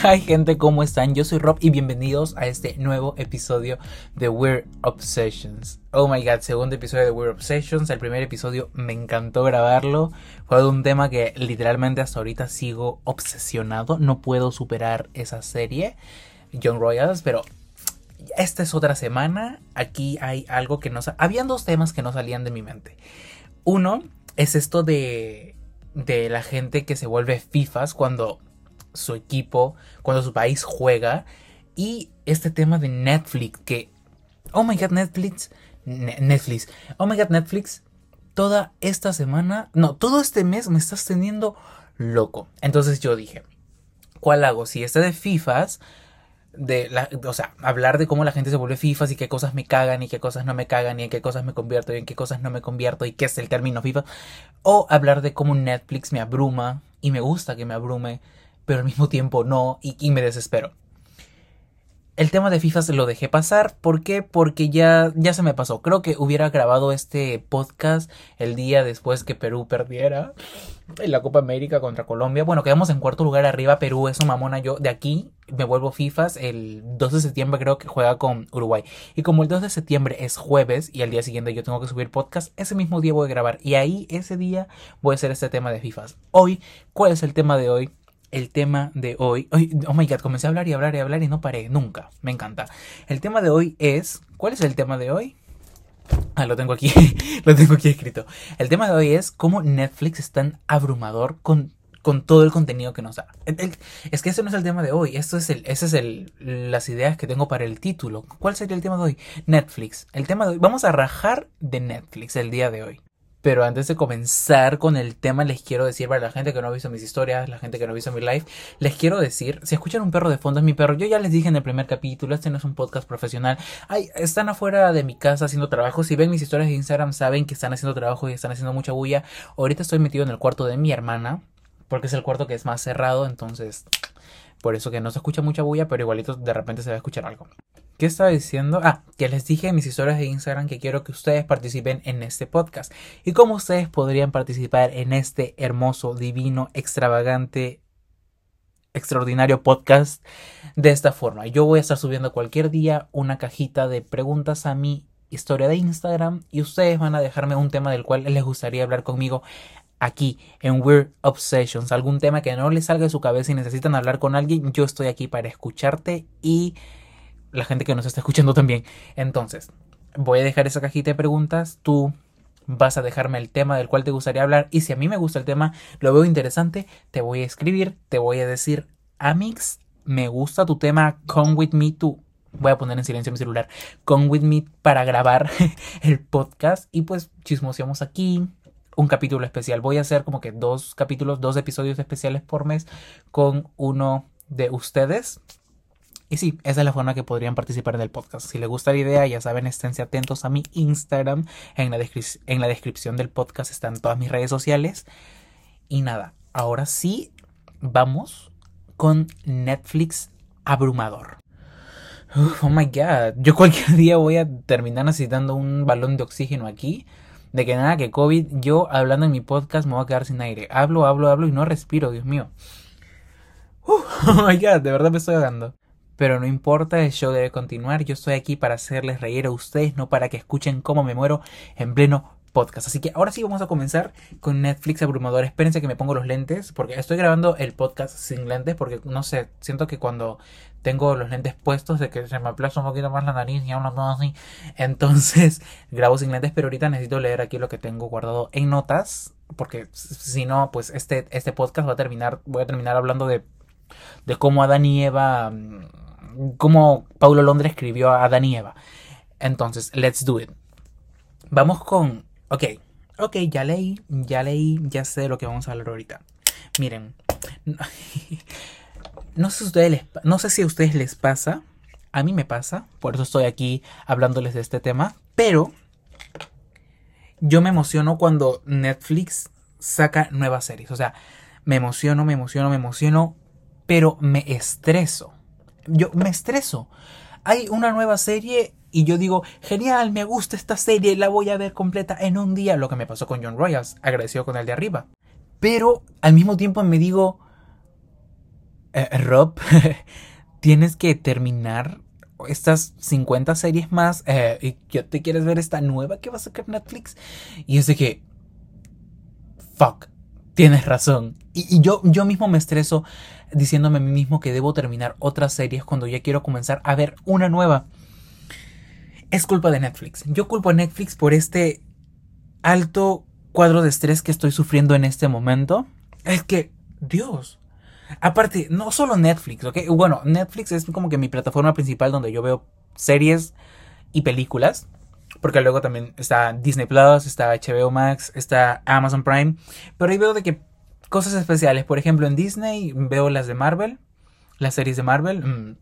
Hi gente, ¿cómo están? Yo soy Rob y bienvenidos a este nuevo episodio de Weird Obsessions. Oh my god, segundo episodio de Weird Obsessions. El primer episodio me encantó grabarlo. Fue de un tema que literalmente hasta ahorita sigo obsesionado. No puedo superar esa serie, John Royals, pero esta es otra semana. Aquí hay algo que no... Habían dos temas que no salían de mi mente. Uno es esto de de la gente que se vuelve FIFAs cuando su equipo, cuando su país juega. Y este tema de Netflix, que, oh my god, Netflix, Netflix, oh my god, Netflix, toda esta semana, no, todo este mes me estás teniendo loco. Entonces yo dije, ¿cuál hago? Si este de FIFAs, de la, o sea, hablar de cómo la gente se vuelve FIFAs y qué cosas me cagan y qué cosas no me cagan y en qué cosas me convierto y en qué cosas no me convierto y qué es el término FIFA. O hablar de cómo Netflix me abruma y me gusta que me abrume pero al mismo tiempo no, y, me desespero. El tema de FIFA se lo dejé pasar. ¿Por qué? Porque ya, ya se me pasó. Creo que hubiera grabado este podcast el día después que Perú perdiera en la Copa América contra Colombia. Bueno, quedamos en cuarto lugar arriba. Perú, eso mamona. Yo de aquí me vuelvo FIFAs. El 2 de septiembre creo que juega con Uruguay. Y como el 2 de septiembre es jueves y al día siguiente yo tengo que subir podcast, ese mismo día voy a grabar. Y ahí, ese día, voy a hacer este tema de FIFAs. Hoy, ¿cuál es el tema de hoy? El tema de hoy. Oh my god, comencé a hablar y hablar y hablar y no paré nunca. Me encanta. El tema de hoy es. ¿Cuál es el tema de hoy? Ah, lo tengo aquí. lo tengo aquí escrito. El tema de hoy es cómo Netflix es tan abrumador con, con todo el contenido que nos da. es que ese no es el tema de hoy. Esto es el, ese es el, las ideas que tengo para el título. ¿Cuál sería el tema de hoy? Netflix. El tema de hoy. Vamos a rajar de Netflix el día de hoy. Pero antes de comenzar con el tema, les quiero decir para la gente que no ha visto mis historias, la gente que no ha visto mi live, les quiero decir, si escuchan un perro de fondo es mi perro. Yo ya les dije en el primer capítulo, este no es un podcast profesional. Ay, están afuera de mi casa haciendo trabajo. Si ven mis historias de Instagram, saben que están haciendo trabajo y están haciendo mucha bulla. Ahorita estoy metido en el cuarto de mi hermana, porque es el cuarto que es más cerrado, entonces por eso que no se escucha mucha bulla, pero igualito de repente se va a escuchar algo. ¿Qué estaba diciendo? Ah, que les dije en mis historias de Instagram que quiero que ustedes participen en este podcast. Y cómo ustedes podrían participar en este hermoso, divino, extravagante, extraordinario podcast de esta forma. Yo voy a estar subiendo cualquier día una cajita de preguntas a mi historia de Instagram y ustedes van a dejarme un tema del cual les gustaría hablar conmigo aquí en Weird Obsessions. Algún tema que no les salga de su cabeza y necesitan hablar con alguien, yo estoy aquí para escucharte y la gente que nos está escuchando también. Entonces, voy a dejar esa cajita de preguntas. Tú vas a dejarme el tema del cual te gustaría hablar. Y si a mí me gusta el tema, lo veo interesante, te voy a escribir, te voy a decir, Amix, me gusta tu tema, come with me to. Voy a poner en silencio mi celular. Come with me para grabar el podcast. Y pues chismoseamos aquí. Un capítulo especial. Voy a hacer como que dos capítulos, dos episodios especiales por mes con uno de ustedes y sí, esa es la forma que podrían participar en el podcast. Si les gusta la idea, ya saben, esténse atentos a mi Instagram. En la, en la descripción del podcast están todas mis redes sociales. Y nada, ahora sí, vamos con Netflix abrumador. oh my god, yo cualquier día voy a terminar necesitando un balón de oxígeno aquí. De que nada, que COVID, yo hablando en mi podcast me voy a quedar sin aire. Hablo, hablo, hablo y no respiro, Dios mío. oh my god, de verdad me estoy ahogando. Pero no importa, el show debe continuar. Yo estoy aquí para hacerles reír a ustedes, no para que escuchen cómo me muero en pleno podcast. Así que ahora sí vamos a comenzar con Netflix abrumador. Espérense que me pongo los lentes, porque estoy grabando el podcast sin lentes, porque no sé, siento que cuando tengo los lentes puestos, de que se me aplaza un poquito más la nariz y hablo todo así. Entonces grabo sin lentes, pero ahorita necesito leer aquí lo que tengo guardado en notas, porque si no, pues este, este podcast va a terminar, voy a terminar hablando de, de cómo Adán y Eva mm, como Paulo Londres escribió a Adán y Eva. Entonces, let's do it. Vamos con. Ok, ok, ya leí, ya leí, ya sé de lo que vamos a hablar ahorita. Miren, no sé, si ustedes les, no sé si a ustedes les pasa, a mí me pasa, por eso estoy aquí hablándoles de este tema, pero yo me emociono cuando Netflix saca nuevas series. O sea, me emociono, me emociono, me emociono, pero me estreso yo me estreso. Hay una nueva serie y yo digo, genial, me gusta esta serie, la voy a ver completa en un día, lo que me pasó con John Royals, agradecido con el de arriba. Pero al mismo tiempo me digo, eh, Rob, tienes que terminar estas 50 series más eh, y ya te quieres ver esta nueva que va a sacar Netflix. Y es de que, fuck, tienes razón. Y, yo, yo mismo me estreso diciéndome a mí mismo que debo terminar otras series cuando ya quiero comenzar a ver una nueva. Es culpa de Netflix. Yo culpo a Netflix por este alto cuadro de estrés que estoy sufriendo en este momento. Es que, Dios, Aparte, no solo Netflix, ¿ok? Bueno, Netflix es como que mi plataforma principal donde yo veo series y películas. Porque luego también está Disney Plus, está HBO Max, está Amazon Prime. Pero ahí veo de que cosas especiales. Por ejemplo, en Disney veo las de Marvel, las series de Marvel, mm,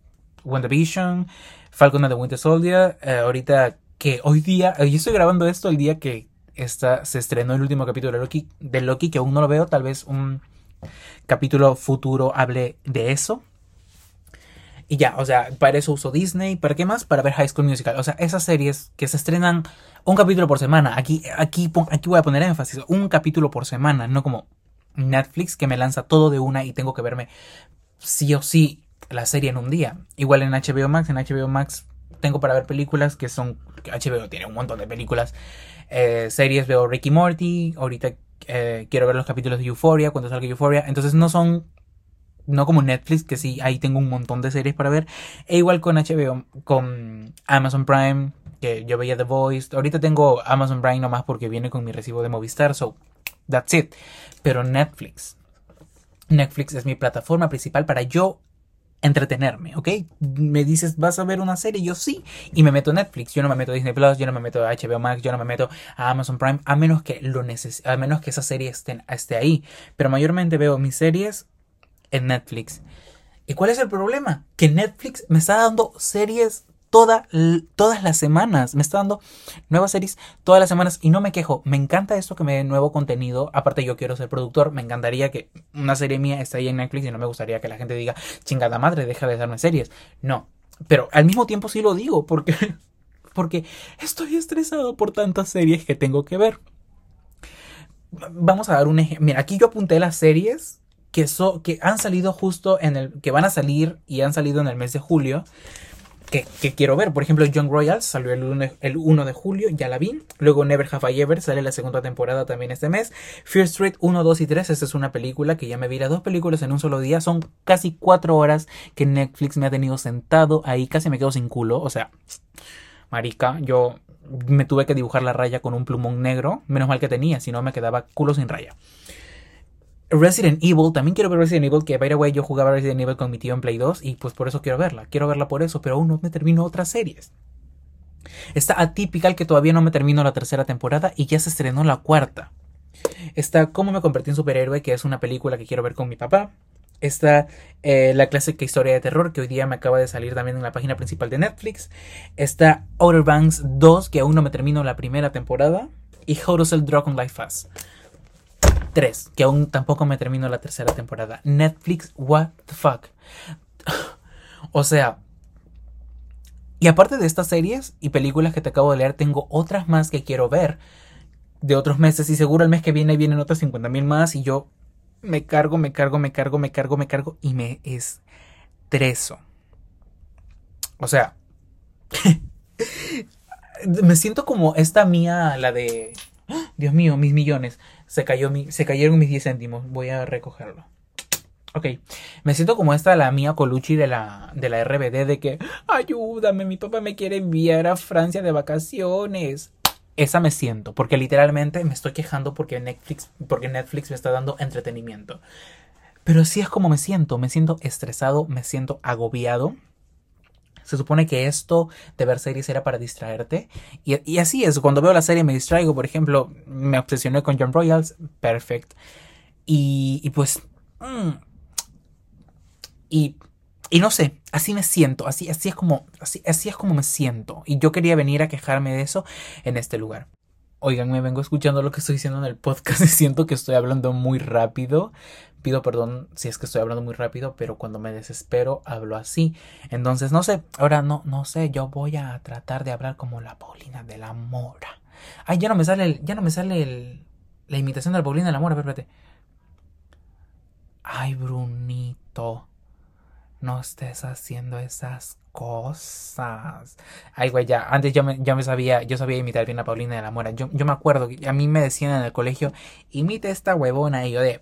WandaVision, Falcon and the Winter Soldier. Eh, ahorita que hoy día, yo estoy grabando esto el día que está, se estrenó el último capítulo de Loki, de Loki, que aún no lo veo, tal vez un capítulo futuro hable de eso. Y ya, o sea, para eso uso Disney. ¿Para qué más? Para ver High School Musical. O sea, esas series que se estrenan un capítulo por semana. Aquí, aquí, aquí voy a poner énfasis. Un capítulo por semana. No como Netflix que me lanza todo de una y tengo que verme sí o sí la serie en un día. Igual en HBO Max. En HBO Max tengo para ver películas que son... HBO tiene un montón de películas. Eh, series veo Ricky Morty. Ahorita eh, quiero ver los capítulos de Euphoria cuando salga Euphoria. Entonces no son, no como Netflix, que sí, ahí tengo un montón de series para ver. E igual con HBO, con Amazon Prime, que yo veía The Voice. Ahorita tengo Amazon Prime nomás porque viene con mi recibo de Movistar, so that's it. Pero Netflix. Netflix es mi plataforma principal para yo entretenerme, ¿ok? Me dices, ¿vas a ver una serie? Yo sí. Y me meto a Netflix. Yo no me meto a Disney Plus, yo no me meto a HBO Max, yo no me meto a Amazon Prime, a menos que lo neces a menos que esa serie esté, esté ahí. Pero mayormente veo mis series en Netflix. ¿Y cuál es el problema? Que Netflix me está dando series todas las semanas. Me está dando nuevas series todas las semanas y no me quejo. Me encanta esto que me dé nuevo contenido. Aparte yo quiero ser productor. Me encantaría que una serie mía esté ahí en Netflix y no me gustaría que la gente diga, chingada madre, deja de darme series. No. Pero al mismo tiempo sí lo digo porque, porque estoy estresado por tantas series que tengo que ver. Vamos a dar un ejemplo. Mira, aquí yo apunté las series que, que han salido justo en el. que van a salir y han salido en el mes de julio que, quiero ver. Por ejemplo, Young Royals salió el, el 1 de julio, ya la vi. Luego Never Have I Ever sale la segunda temporada también este mes. Fear Street 1, 2 y 3, esta es una película que ya me vi las dos películas en un solo día. Son casi cuatro horas que Netflix me ha tenido sentado ahí, casi me quedo sin culo. O sea, marica, yo me tuve que dibujar la raya con un plumón negro. Menos mal que tenía, si no me quedaba culo sin raya. Resident Evil, también quiero ver Resident Evil, que by the way yo jugaba Resident Evil con mi tío en Play 2 y pues por eso quiero verla, quiero verla por eso, pero aún no me termino otras series. Está Atypical que todavía no me termino la tercera temporada y ya se estrenó la cuarta. Está Cómo me convertí en superhéroe, que es una película que quiero ver con mi papá. Está eh, la clásica historia de terror que hoy día me acaba de salir también en la página principal de Netflix. Está Outer Banks 2 que aún no me termino la primera temporada. Y How to Sell Dragon Life Fast. 3, que aún tampoco me termino la tercera temporada. Netflix, what the fuck. o sea, y aparte de estas series y películas que te acabo de leer, tengo otras más que quiero ver de otros meses y seguro el mes que viene vienen otras 50 mil más y yo me cargo, me cargo, me cargo, me cargo, me cargo y me estreso. O sea, me siento como esta mía, la de Dios mío, mis millones. Se, cayó mi, se cayeron mis 10 céntimos. Voy a recogerlo. Ok, me siento como esta la mía Colucci de la, de la RBD de que ayúdame, mi papá me quiere enviar a Francia de vacaciones. Esa me siento, porque literalmente me estoy quejando porque Netflix, porque Netflix me está dando entretenimiento. Pero así es como me siento, me siento estresado, me siento agobiado se supone que esto de ver series era para distraerte. Y, así es, cuando veo la serie me distraigo. Por ejemplo, me obsesioné con John Royals. Perfect. Y, pues... Mm, y, y no sé, así me siento, así, así, es como, así, así es como me siento. Y yo quería venir a quejarme de eso en este lugar. Oigan, me vengo escuchando lo que estoy diciendo en el podcast y siento que estoy hablando muy rápido. Pido perdón si es que estoy hablando muy rápido, pero cuando me desespero hablo así. Entonces, no sé, ahora no, no sé, yo voy a tratar de hablar como la Paulina de la Mora. Ay, ya no me sale el, ya no me sale el, la imitación de la Paulina de la Mora, espérate. Ay, Brunito. no estés haciendo esas cosas. Ay, güey, ya, antes yo me, me sabía, yo sabía imitar bien a Paulina de la Mora. Yo, yo me acuerdo que a mí me decían en el colegio, imite esta huevona, y yo de,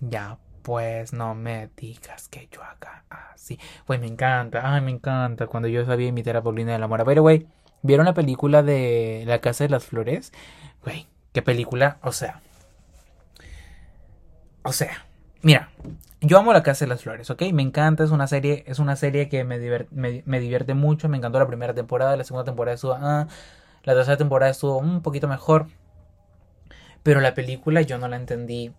ya, pues no me digas que yo acá así. Pues me encanta, ay, me encanta cuando yo sabía imitar a Paulina de la Mora. Pero, güey, ¿vieron la película de La Casa de las Flores? Güey, qué película, o sea. O sea, mira, yo amo La Casa de las Flores, ¿ok? Me encanta, es una serie, es una serie que me, me, divierte mucho. Me encantó la primera temporada, la segunda temporada estuvo. Ah, la tercera temporada estuvo un poquito mejor. Pero la película yo no la entendí.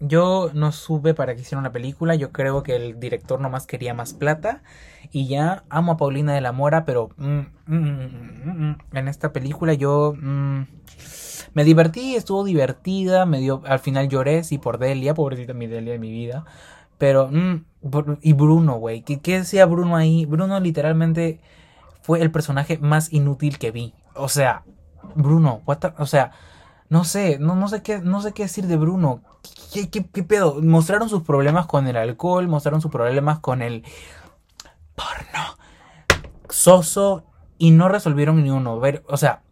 Yo no sube para que hiciera una película. Yo creo que el director nomás quería más plata. Y ya amo a Paulina de la Mora, pero mm, mm, mm, en esta película yo me divertí, estuvo divertida. Me dio, al final lloré, sí, por Delia, pobrecita mi Delia de mi vida. Pero, mm, y Bruno, güey. ¿Qué, ¿Qué decía Bruno ahí? Bruno literalmente fue el personaje más inútil que vi. O sea, Bruno, o sea, no sé, no, no sé qué, no sé qué decir de Bruno. ¿Qué, qué, qué pedo? Mostraron sus problemas con el alcohol, mostraron sus problemas con el porno. Soso y no resolvieron ni uno. O sea,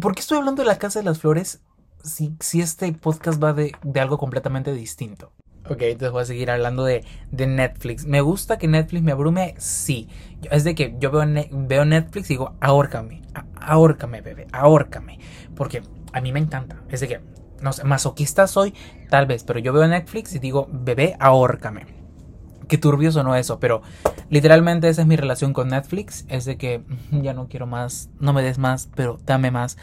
¿por qué estoy hablando de la Casa de las Flores si, si este podcast va de, de algo completamente distinto? Ok, entonces voy a seguir hablando de, Netflix. ¿Me gusta que Netflix me abrume? Sí. Es de que yo veo, veo Netflix y digo, ahórcame, ahórcame, bebé, ahórcame. Porque a mí me encanta. Es de que, no sé, masoquista soy, tal vez, pero yo veo Netflix y digo, bebé, ahórcame. Qué turbio sonó eso, pero literalmente esa es mi relación con Netflix. Es de que ya no quiero más, no me des más, pero dame más.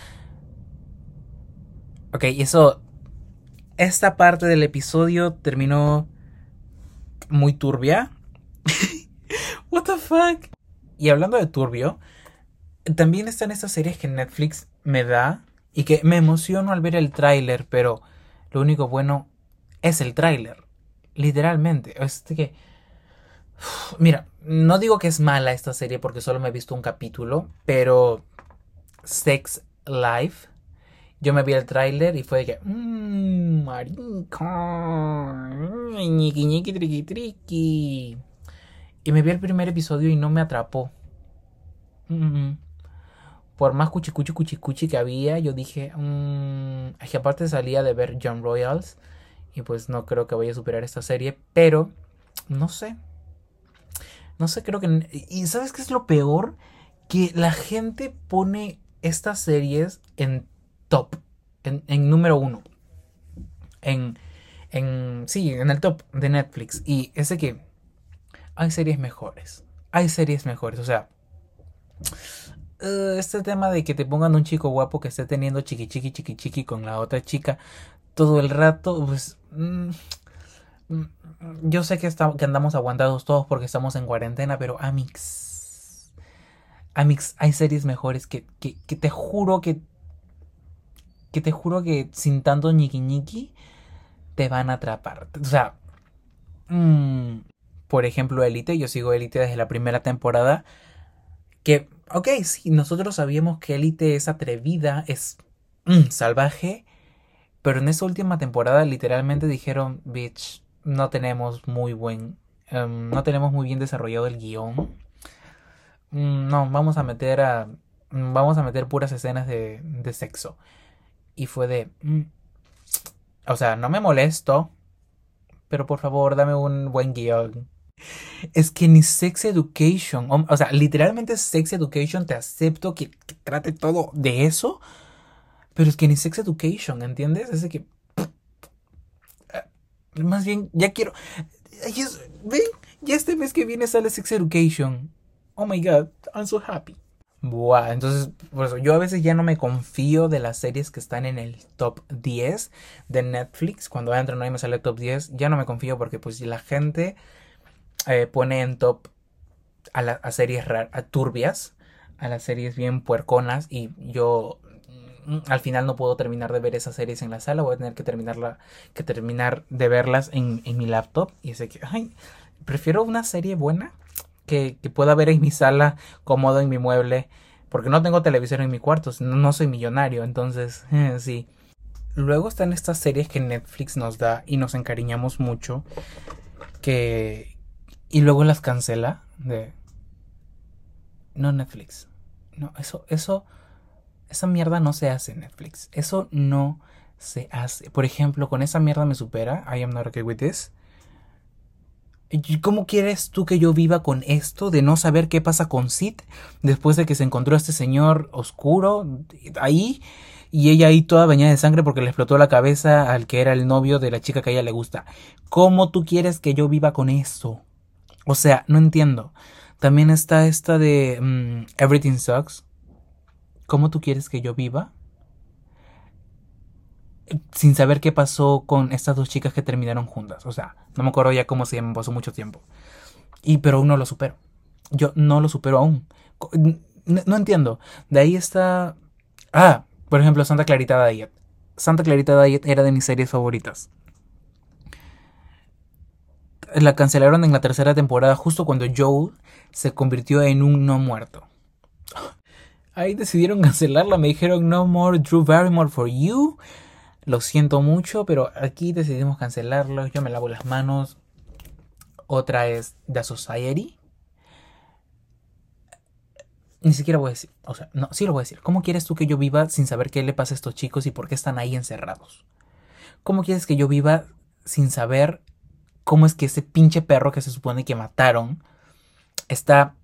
Ok, y eso esta parte del episodio terminó muy turbia. What the fuck? Y hablando de turbio, también están estas series que Netflix me da y que me emociono al ver el tráiler, pero lo único bueno es el tráiler. Literalmente. Es que... Mira, no digo que es mala esta serie porque solo me he visto un capítulo, pero Sex Life yo me vi el tráiler y fue de que, mmm, marica, ñiqui ñiqui triqui triqui. Y me vi el primer episodio y no me atrapó. Por más cuchicuchi cuchicuchi que había, yo dije, mmm, que aparte salía de ver John Royals y pues no creo que vaya a superar esta serie, pero no sé. No sé, creo que... ¿Y sabes qué es lo peor? Que la gente pone estas series en top, en, número uno. En, en, sí, en el top de Netflix. Y ese que hay series mejores. Hay series mejores. O sea, eh, este tema de que te pongan un chico guapo que esté teniendo chiqui chiqui chiqui chiqui con la otra chica todo el rato, pues... Mm, mm, yo sé que, está, que andamos aguantados todos porque estamos en cuarentena, pero Amix... Amix, hay series mejores que, que, que te juro que que te juro que sin tanto ñiqui ñiqui te van a atrapar. O sea, mm, por ejemplo, Elite, yo sigo Elite desde la primera temporada. Que, ok, sí, nosotros sabíamos que Elite es atrevida, es mm, salvaje. Pero en esa última temporada literalmente dijeron, bitch, no tenemos muy buen, em, no tenemos muy bien desarrollado el guion. Mm, no, vamos a meter a, vamos a meter puras escenas de, de sexo. Y fue de... Mm, o sea, no me molesto, pero por favor dame un buen guion. Es que ni Sex Education, o, sea, literalmente Sex Education te acepto que, trate todo de eso, pero es que ni Sex Education, ¿entiendes? Es que... Eh, más bien, ya quiero... Ven, ya este mes que viene sale Sex Education. Oh my god, I'm so happy. Buah, entonces, pues yo a veces ya no me confío de las series que están en el top 10 de Netflix. Cuando entro no y me sale top 10, ya no me confío porque pues la gente eh, pone en top a, a series a turbias, a las series bien puerconas y yo mm, al final no puedo terminar de ver esas series en la sala, voy a tener que terminarla, que terminar de verlas en, en mi laptop y sé que, ay, prefiero una serie buena que, pueda ver en mi sala, cómodo en mi mueble, porque no tengo televisión en mi cuarto, no, soy millonario, entonces sí. Luego están estas series que Netflix nos da y nos encariñamos mucho, que y luego las cancela de no Netflix. No, eso eso esa mierda no se hace en Netflix. Eso no se hace. Por ejemplo, con esa mierda me supera. I am not okay with this. ¿Cómo quieres tú que yo viva con esto de no saber qué pasa con Sid después de que se encontró este señor oscuro ahí y ella ahí toda bañada de sangre porque le explotó la cabeza al que era el novio de la chica que a ella le gusta? ¿Cómo tú quieres que yo viva con eso? O sea, no entiendo. También está esta de mm, Everything Sucks. ¿Cómo tú quieres que yo viva? Sin saber qué pasó con estas dos chicas que terminaron juntas. O sea, no me acuerdo ya cómo se llaman, pasó mucho tiempo. Y pero aún no lo supero. Yo no lo supero aún. No, entiendo. De ahí está. Ah, por ejemplo, Santa Clarita Diet. Santa Clarita Diet era de mis series favoritas. La cancelaron en la tercera temporada justo cuando Joel se convirtió en un no muerto. Ahí decidieron cancelarla, me dijeron no more Drew Barrymore for you. Lo siento mucho, pero aquí decidimos cancelarlo. Yo me lavo las manos. Otra es The Society. Ni siquiera voy a decir, o sea, no, sí lo voy a decir. ¿Cómo quieres tú que yo viva sin saber qué le pasa a estos chicos y por qué están ahí encerrados? ¿Cómo quieres que yo viva sin saber cómo es que ese pinche perro que se supone que mataron está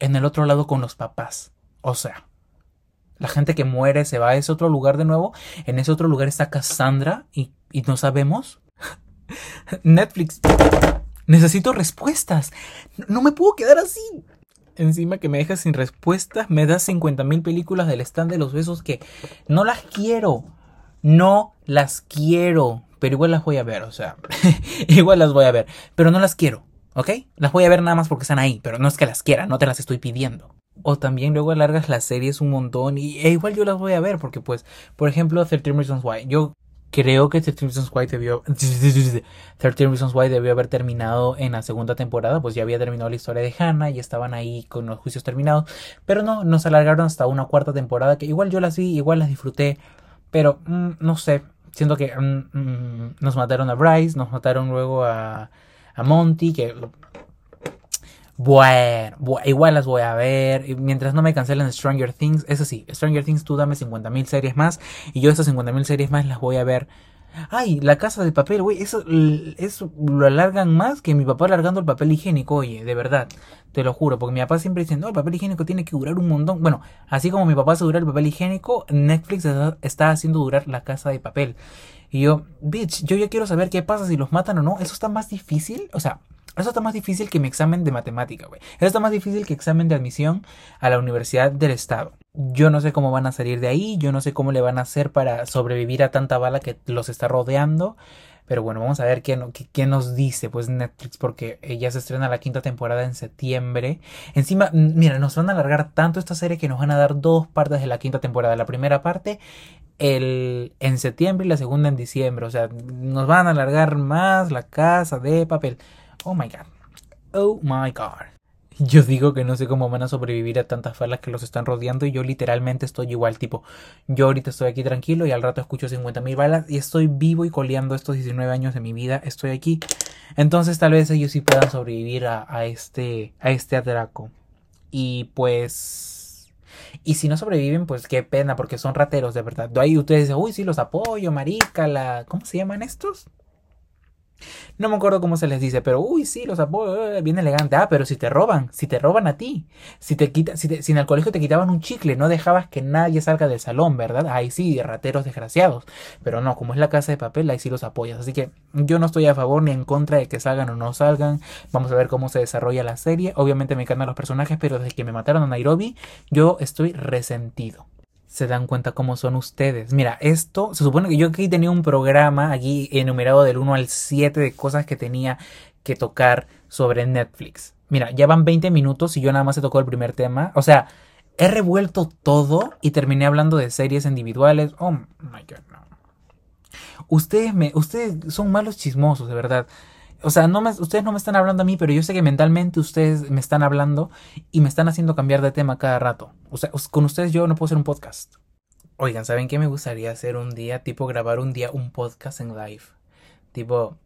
en el otro lado con los papás? O sea, la gente que muere se va a ese otro lugar de nuevo. En ese otro lugar está Cassandra y, no sabemos. Netflix. Necesito respuestas. No me puedo quedar así. Encima que me dejas sin respuestas, me das 50.000 películas del stand de los besos que no las quiero. No las quiero. Pero igual las voy a ver, o sea. igual las voy a ver. Pero no las quiero, ¿ok? Las voy a ver nada más porque están ahí. Pero no es que las quiera, no te las estoy pidiendo. O también luego alargas las series un montón y e igual yo las voy a ver porque pues, por ejemplo, 13 Reasons Why. Yo creo que 13 Reasons Why debió 13 Reasons Why debió haber terminado en la segunda temporada, pues ya había terminado la historia de Hannah y estaban ahí con los juicios terminados, pero no, nos alargaron hasta una cuarta temporada que igual yo las vi, igual las disfruté, pero mm, no sé, siento que mm, mm, nos mataron a Bryce, nos mataron luego a, a Monty, que bueno, igual las voy a ver. Mientras no me cancelen Stranger Things, eso sí, Stranger Things tú dame 50.000 series más y yo esas 50.000 series más las voy a ver. Ay, la casa de papel, güey, eso, eso lo alargan más que mi papá alargando el papel higiénico, oye, de verdad, te lo juro, porque mi papá siempre dice, no, el papel higiénico tiene que durar un montón. Bueno, así como mi papá hace durar el papel higiénico, Netflix está haciendo durar la casa de papel. Y yo, bitch, yo ya quiero saber qué pasa si los matan o no. Eso está más difícil. O sea, eso está más difícil que mi examen de matemática, güey. Eso está más difícil que examen de admisión a la Universidad del Estado. Yo no sé cómo van a salir de ahí, yo no sé cómo le van a hacer para sobrevivir a tanta bala que los está rodeando. Pero bueno, vamos a ver qué, nos dice pues Netflix porque ya se estrena la quinta temporada en septiembre. Encima, mira, nos van a alargar tanto esta serie que nos van a dar dos partes de la quinta temporada. La primera parte el, en septiembre y la segunda en diciembre. O sea, nos van a alargar más la casa de papel. Oh my god. Oh my god. Yo digo que no sé cómo van a sobrevivir a tantas falas que los están rodeando y yo literalmente estoy igual, tipo, yo ahorita estoy aquí tranquilo y al rato escucho 50.000 balas y estoy vivo y coleando estos 19 años de mi vida, estoy aquí. Entonces tal vez ellos sí puedan sobrevivir a, este, a este atraco. Y pues... Y si no sobreviven, pues qué pena, porque son rateros, de verdad. Ahí ustedes dicen, uy, sí, los apoyo, marica, la... ¿Cómo se llaman estos? No me acuerdo cómo se les dice, pero uy, sí, los apoyo, eh, bien elegante. Ah, pero si te roban, si te roban a ti, si te quita, si, si en el colegio te quitaban un chicle, no dejabas que nadie salga del salón, ¿verdad? Ahí sí, rateros desgraciados. Pero no, como es la casa de papel, ahí sí los apoyas. Así que yo no estoy a favor ni en contra de que salgan o no salgan. Vamos a ver cómo se desarrolla la serie. Obviamente me encantan los personajes, pero desde que me mataron a Nairobi, yo estoy resentido se dan cuenta cómo son ustedes. Mira, esto, se supone que yo aquí tenía un programa aquí enumerado del 1 al 7 de cosas que tenía que tocar sobre Netflix. Mira, ya van 20 minutos y yo nada más he tocado el primer tema. O sea, he revuelto todo y terminé hablando de series individuales. Oh my god, no. Ustedes me, ustedes son malos chismosos, de verdad. O sea, no me, ustedes no me están hablando a mí, pero yo sé que mentalmente ustedes me están hablando y me están haciendo cambiar de tema cada rato. O sea, con ustedes yo no puedo hacer un podcast. Oigan, ¿saben qué me gustaría hacer un día? Tipo grabar un día un podcast en live. Tipo,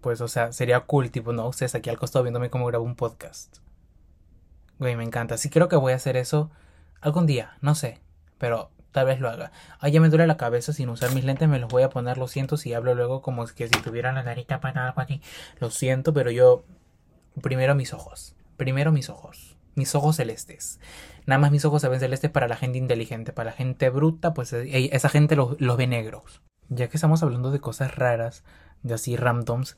pues, o sea, sería cool, tipo, no, ustedes aquí al costado viéndome cómo grabo un podcast. Güey, me encanta. Sí creo que voy a hacer eso algún día, no sé, pero tal vez lo haga. Ay, ya me duele la cabeza sin usar mis lentes, me los voy a poner, lo siento si hablo luego como que si tuviera la nariz tapada algo así. Lo siento, pero yo primero mis ojos, primero mis ojos, mis ojos celestes. Nada más mis ojos se ven celestes para la gente inteligente, para la gente bruta, pues eh, esa gente los, ve negros. Ya que estamos hablando de cosas raras, de así randoms,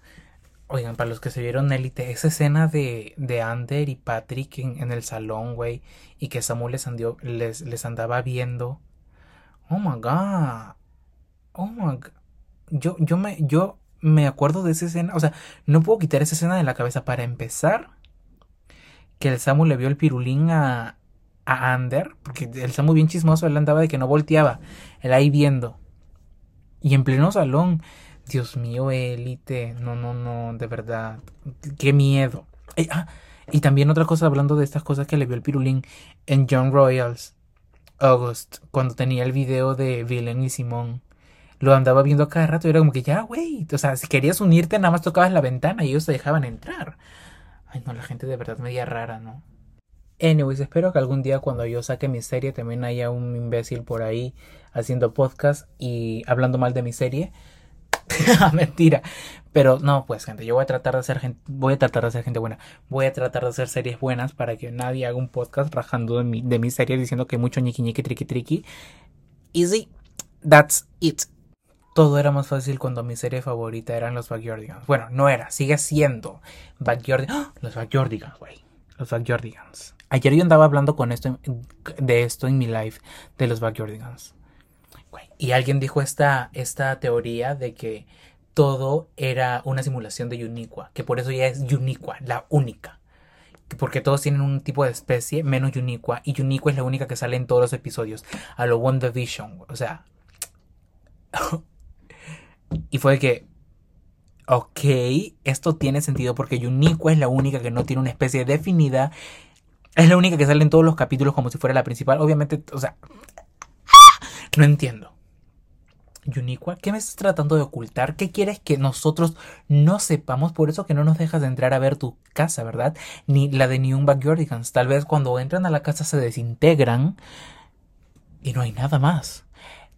Oigan, para los que se vieron Élite, esa escena de, de Ander y Patrick en, el salón, güey, y que Samuel les, les, les, andaba viendo. Oh my god. Oh my god. Yo, yo, me, yo me acuerdo de esa escena. O sea, no puedo quitar esa escena de la cabeza. Para empezar, que el Samuel le vio el pirulín a, a Ander. Porque el Samuel bien chismoso, él andaba de que no volteaba. Él ahí viendo. Y en pleno salón. Dios mío, élite. No, no, no, de verdad. Qué miedo. Y, ah, y también otra cosa, hablando de estas cosas que le vio el pirulín en John Royals, August, cuando tenía el video de Villain y Simón. Lo andaba viendo cada rato y era como que ya, güey. O sea, si querías unirte, nada más tocabas la ventana y ellos te dejaban entrar. Ay, no, la gente de verdad media rara, ¿no? Anyways, espero que algún día cuando yo saque mi serie también haya un imbécil por ahí haciendo podcast y hablando mal de mi serie. Mentira. Pero no, pues gente, yo voy a tratar de hacer gente, voy a tratar de hacer gente buena. Voy a tratar de hacer series buenas para que nadie haga un podcast rajando de mi, de mi serie diciendo que mucho ñiqui ñiqui triqui triqui. Easy. That's it. Todo era más fácil cuando mi serie favorita eran los Backyardigans. Bueno, no era, sigue siendo Backyardigans. ¡Ah! Los Backyardigans, güey. Los Backyardigans. Ayer yo andaba hablando con esto, de esto en mi live, de los Backyardigans. Y alguien dijo esta, esta teoría de que todo era una simulación de Uniqua, que por eso ya es Uniqua, la única. Porque todos tienen un tipo de especie menos Uniqua, y Uniqua es la única que sale en todos los episodios, a lo WandaVision, o sea. y fue que, ok, esto tiene sentido porque Uniqua es la única que no tiene una especie definida, es la única que sale en todos los capítulos como si fuera la principal, obviamente, o sea, no entiendo. Yuniqua, ¿qué me estás tratando de ocultar? ¿Qué quieres que nosotros no sepamos? Por eso que no nos dejas de entrar a ver tu casa, ¿verdad? Ni la de New Backyardigans. Tal vez cuando entran a la casa se desintegran y no hay nada más.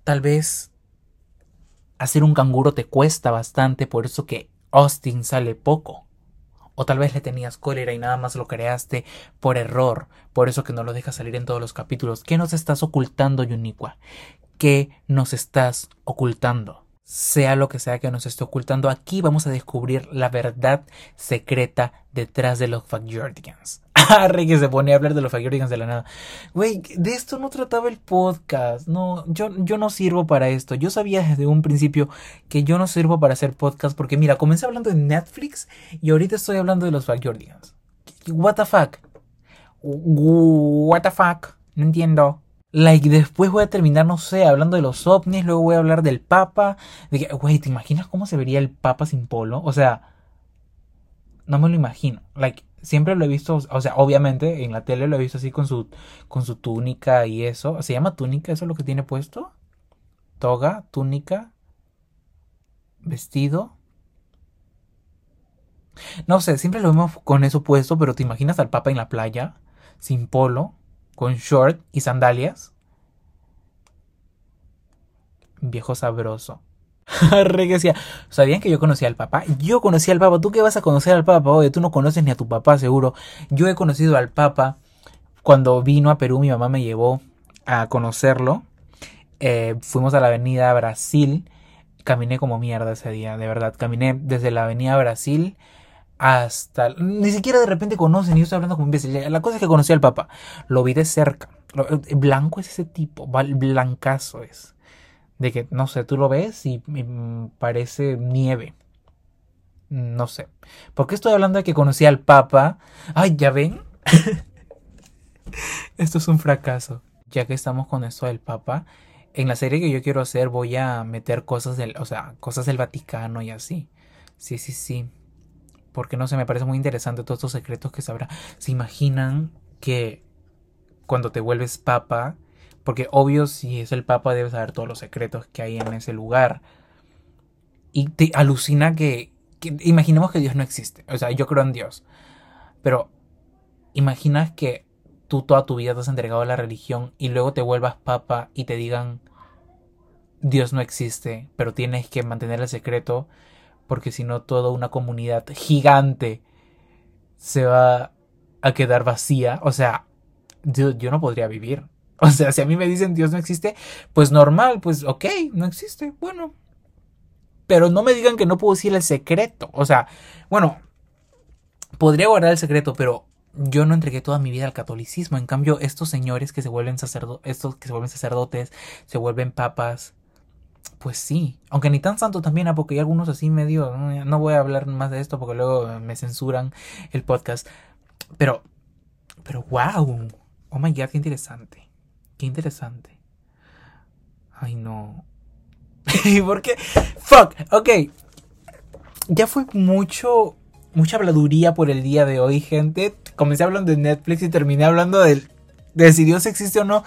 Tal vez hacer un canguro te cuesta bastante, por eso que Austin sale poco. O tal vez le tenías cólera y nada más lo creaste por error, por eso que no lo dejas salir en todos los capítulos. ¿Qué nos estás ocultando, Yuniqua? ¿Qué nos estás ocultando? Sea lo que sea que nos esté ocultando, aquí vamos a descubrir la verdad secreta detrás de los Backyardigans. Arre que se pone a hablar de los Backyardigans de la nada. Güey, de esto no trataba el podcast. No, yo, yo no sirvo para esto. Yo sabía desde un principio que yo no sirvo para hacer podcast porque mira, comencé hablando de Netflix y ahorita estoy hablando de los Backyardigans. What the fuck? What the fuck? No entiendo. Like, después voy a terminar, no sé, hablando de los ovnis, luego voy a hablar del Papa. De que, güey, ¿te imaginas cómo se vería el Papa sin polo? O sea, no me lo imagino. Like, siempre lo he visto, o sea, obviamente en la tele lo he visto así con su, con su túnica y eso. ¿Se llama túnica? ¿Eso es lo que tiene puesto? Toga, túnica, vestido. No sé, siempre lo vemos con eso puesto, pero ¿te imaginas al Papa en la playa? Sin polo con short y sandalias. Viejo sabroso. decía, ¿sabían que yo conocía al papá? Yo conocí al papá. ¿Tú qué vas a conocer al papá? Oye, tú no conoces ni a tu papá, seguro. Yo he conocido al papá cuando vino a Perú. Mi mamá me llevó a conocerlo. Eh, fuimos a la avenida Brasil. Caminé como mierda ese día, de verdad. Caminé desde la avenida Brasil hasta... Ni siquiera de repente conocen, y yo estoy hablando con imbécil. La cosa es que conocí al Papa, lo vi de cerca. Eh, blanco es ese tipo, blancazo es. De que, no sé, tú lo ves y parece nieve. No sé. ¿Por qué estoy hablando de que conocí al Papa? Ay, ¿ya ven? esto es un fracaso. Ya que estamos con esto del Papa, en la serie que yo quiero hacer voy a meter cosas del, o sea, cosas del Vaticano y así. Sí, sí, sí porque no sé, me parece muy interesante todos estos secretos que sabrá. ¿Se imaginan que cuando te vuelves papa, porque obvio si es el papa debes saber todos los secretos que hay en ese lugar. Y te alucina que, imaginemos que Dios no existe. O sea, yo creo en Dios. Pero imaginas que tú toda tu vida te has entregado a la religión y luego te vuelvas papa y te digan Dios no existe, pero tienes que mantener el secreto porque si no toda una comunidad gigante se va a quedar vacía. O sea, yo, yo no podría vivir. O sea, si a mí me dicen Dios no existe, pues normal, pues ok, no existe, bueno. Pero no me digan que no puedo decir el secreto. O sea, bueno, podría guardar el secreto, pero yo no entregué toda mi vida al catolicismo. En cambio, estos señores que se vuelven sacerdotes, estos que se vuelven sacerdotes, se vuelven papas, pues sí. Aunque ni tan santo también, ¿ah? porque hay algunos así medio. No voy a hablar más de esto porque luego me censuran el podcast. Pero, pero wow. Oh my god, qué interesante. Qué interesante. Ay, no. ¿Y por qué? Fuck, ok. Ya fue mucho, mucha habladuría por el día de hoy, gente. Comencé hablando de Netflix y terminé hablando del, de si Dios existe o no.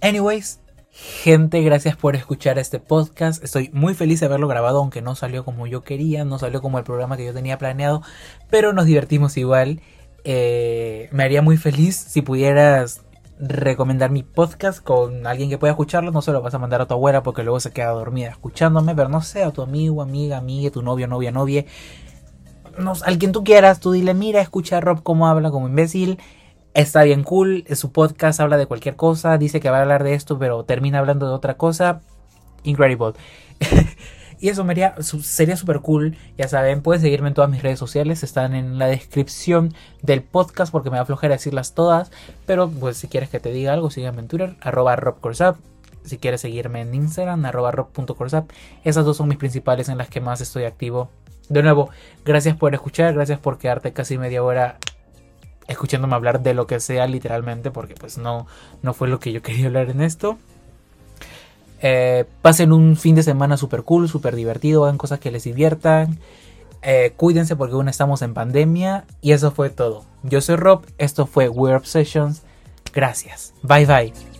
Anyways, gente, gracias por escuchar este podcast. Estoy muy feliz de haberlo grabado, aunque no salió como yo quería, no salió como el programa que yo tenía planeado, pero nos divertimos igual. Eh, me haría muy feliz si pudieras recomendar mi podcast con alguien que pueda escucharlo. No se lo vas a mandar a tu abuela porque luego se queda dormida escuchándome, pero no sé, a tu amigo, amiga, amiga, tu novio, novia, novia. No, al quien tú quieras, tú dile, mira, escucha a Rob cómo habla como imbécil. Está bien cool, su podcast habla de cualquier cosa, dice que va a hablar de esto, pero termina hablando de otra cosa. Incredible. Y eso sería súper cool. Ya saben, pueden seguirme en todas mis redes sociales. Están en la descripción del podcast porque me va a aflojar decirlas todas. Pero pues si quieres que te diga algo, sígueme en Twitter, arroba robcorsap. Si quieres seguirme en Instagram, arroba rob.corsap. Esas dos son mis principales en las que más estoy activo. De nuevo, gracias por escuchar, gracias por quedarte casi media hora escuchándome hablar de lo que sea literalmente porque pues no, no fue lo que yo quería hablar en esto. Eh, pasen un fin de semana super cool, super divertido, hagan cosas que les diviertan. Eh, cuídense porque aún estamos en pandemia. Y eso fue todo. Yo soy Rob, esto fue Weird Obsessions. Gracias. Bye bye.